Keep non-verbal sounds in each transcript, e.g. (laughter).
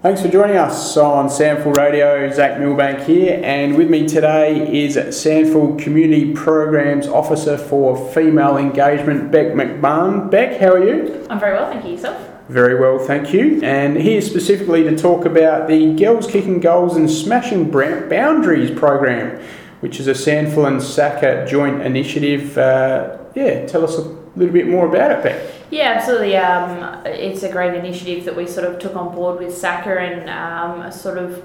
Thanks for joining us on SANFL Radio. Zach Milbank here, and with me today is SANFL Community Programs Officer for Female Engagement, Beck McMahon. Beck, how are you? I'm very well, thank you. Yourself? Very well, thank you. And here specifically to talk about the Girls Kicking Goals and Smashing Boundaries program, which is a SANFL and SACA joint initiative. Uh, yeah, tell us a little bit more about it, Beck. Yeah, absolutely. Um, it's a great initiative that we sort of took on board with SACA and um, sort of,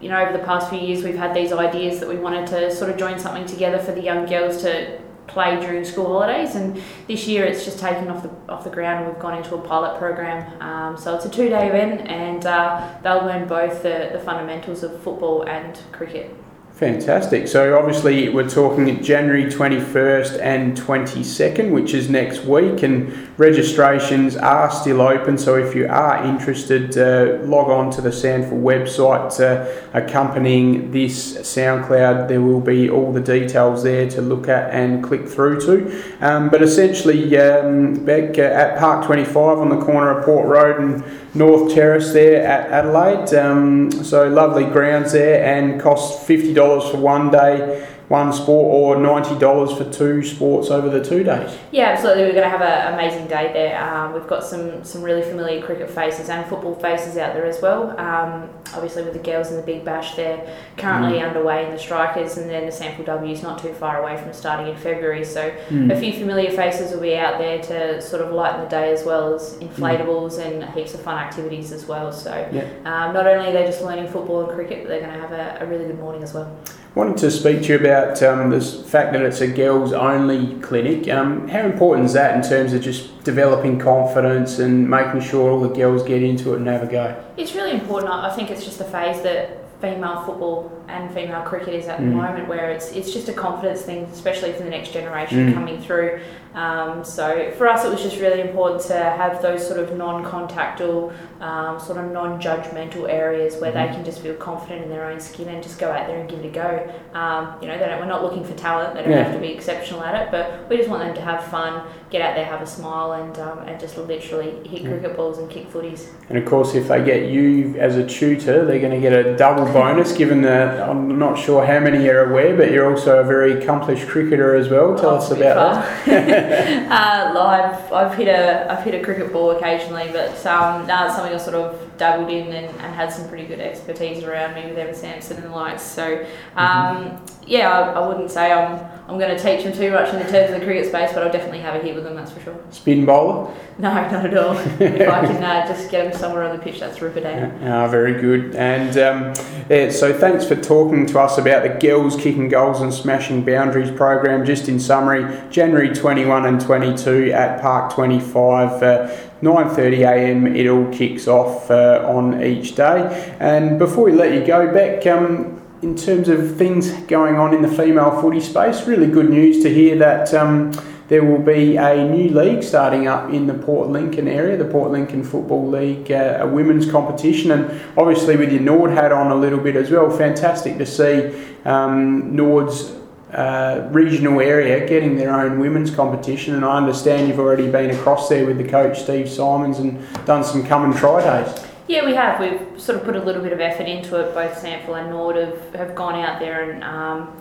you know, over the past few years we've had these ideas that we wanted to sort of join something together for the young girls to play during school holidays and this year it's just taken off the off the ground and we've gone into a pilot program um, so it's a two day event and uh, they'll learn both the, the fundamentals of football and cricket Fantastic. So obviously we're talking January 21st and 22nd, which is next week, and registrations are still open. So if you are interested, uh, log on to the SANFL website uh, accompanying this SoundCloud. There will be all the details there to look at and click through to. Um, but essentially, um, back uh, at Park 25 on the corner of Port Road and North Terrace there at Adelaide. Um, so lovely grounds there and costs $50 for one day one sport or $90 for two sports over the two days. Yeah, absolutely. We're going to have an amazing day there. Um, we've got some, some really familiar cricket faces and football faces out there as well. Um, obviously, with the girls in the Big Bash, they're currently mm. underway in the Strikers, and then the SANFLW is not too far away from starting in February. So, mm. a few familiar faces will be out there to sort of lighten the day, as well as inflatables mm. and heaps of fun activities as well. So, yeah. um, not only are they just learning football and cricket, but they're going to have a, a really good morning as well wanted to speak to you about um, this fact that it's a girls only clinic. Um, how important is that in terms of just developing confidence and making sure all the girls get into it and have a go? It's really important. I think it's just a phase that female football and female cricket is at mm. the moment, where it's it's just a confidence thing, especially for the next generation mm. coming through. Um, so for us, it was just really important to have those sort of non-contactal, um, sort of non-judgmental areas where mm-hmm. they can just feel confident in their own skin and just go out there and give it a go. Um, you know, we're not looking for talent; they don't yeah. have to be exceptional at it, but we just want them to have fun, get out there, have a smile, and um, and just literally hit yeah. cricket balls and kick footies. And of course, if they get you as a tutor, they're going to get a double bonus. given that I'm not sure how many are aware, but you're also a very accomplished cricketer as well. Tell oh, us about that. (laughs) (laughs) uh, I've, I've hit a I've hit a cricket ball occasionally, but um, now it's something I sort of dabbled in and, and had some pretty good expertise around me with Evan Sampson and the likes. So mm-hmm. um, mm-hmm. Yeah, I, I, wouldn't say I'm I'm going to teach them too much in the terms of the cricket space, but I'll definitely have a hit with them. That's for sure. Spin bowler? No, not at all. (laughs) if I can uh, just get them somewhere on the pitch, that's ripper day. Yeah, very good. And um, yeah, so thanks for talking to us about the Girls Kicking Goals and Smashing Boundaries program. Just in summary, January 21 and 22 at Park 25. Uh, 9.30am it all kicks off uh, on each day and before we let you go back um, in terms of things going on in the female footy space really good news to hear that um, there will be a new league starting up in the Port Lincoln area, the Port Lincoln Football League, uh, a women's competition, and obviously with your Norwood hat on a little bit as well. Fantastic to see um, Norwood's uh, regional area getting their own women's competition, and I understand you've already been across there with the coach Steve Simons and done some come and try days. Yeah, we have. We've sort of put a little bit of effort into it. Both SANFL and Norwood have, have gone out there and um,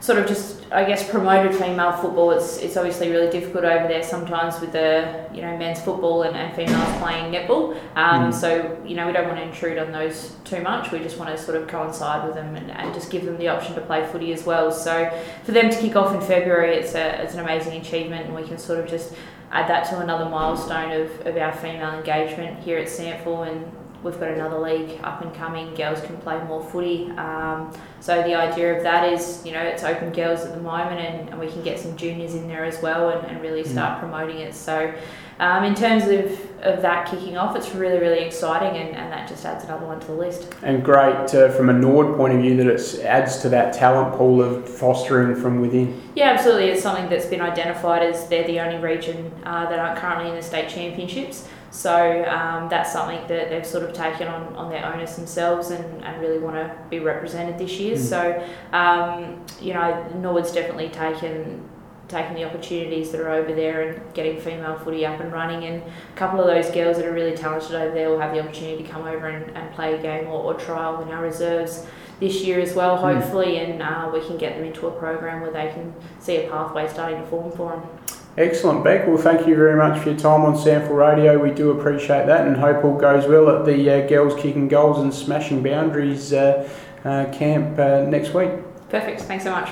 sort of just, I guess, promoted female football. It's it's obviously really difficult over there sometimes with the you know men's football and, and females playing netball. Um, mm. So you know we don't want to intrude on those too much. We just want to sort of coincide with them and, and just give them the option to play footy as well. So for them to kick off in February, it's a it's an amazing achievement, and we can sort of just add that to another milestone of, of our female engagement here at SANFL and we've got another league up and coming. Girls can play more footy. Um, so the idea of that is, you know, it's open girls at the moment, and, and we can get some juniors in there as well, and, and really start mm. promoting it. So. Um, in terms of, of that kicking off, it's really, really exciting and, and that just adds another one to the list. And great uh, from a Norwood point of view that it adds to that talent pool of fostering from within. Yeah, absolutely. It's something that's been identified as they're the only region uh, that aren't currently in the state championships. So um, that's something that they've sort of taken on, on their onus themselves and, and really want to be represented this year. Mm. So, um, you know, Norwood's definitely taken taking the opportunities that are over there and getting female footy up and running. And a couple of those girls that are really talented over there will have the opportunity to come over and, and play a game or, or trial in our reserves this year as well, Mm. hopefully, and uh, we can get them into a program where they can see a pathway starting to form for them. Excellent, Beck. Well, thank you very much for your time on SANFL Radio. We do appreciate that and hope all goes well at the uh, Girls Kicking Goals and Smashing Boundaries uh, uh, camp uh, next week. Perfect. Thanks so much.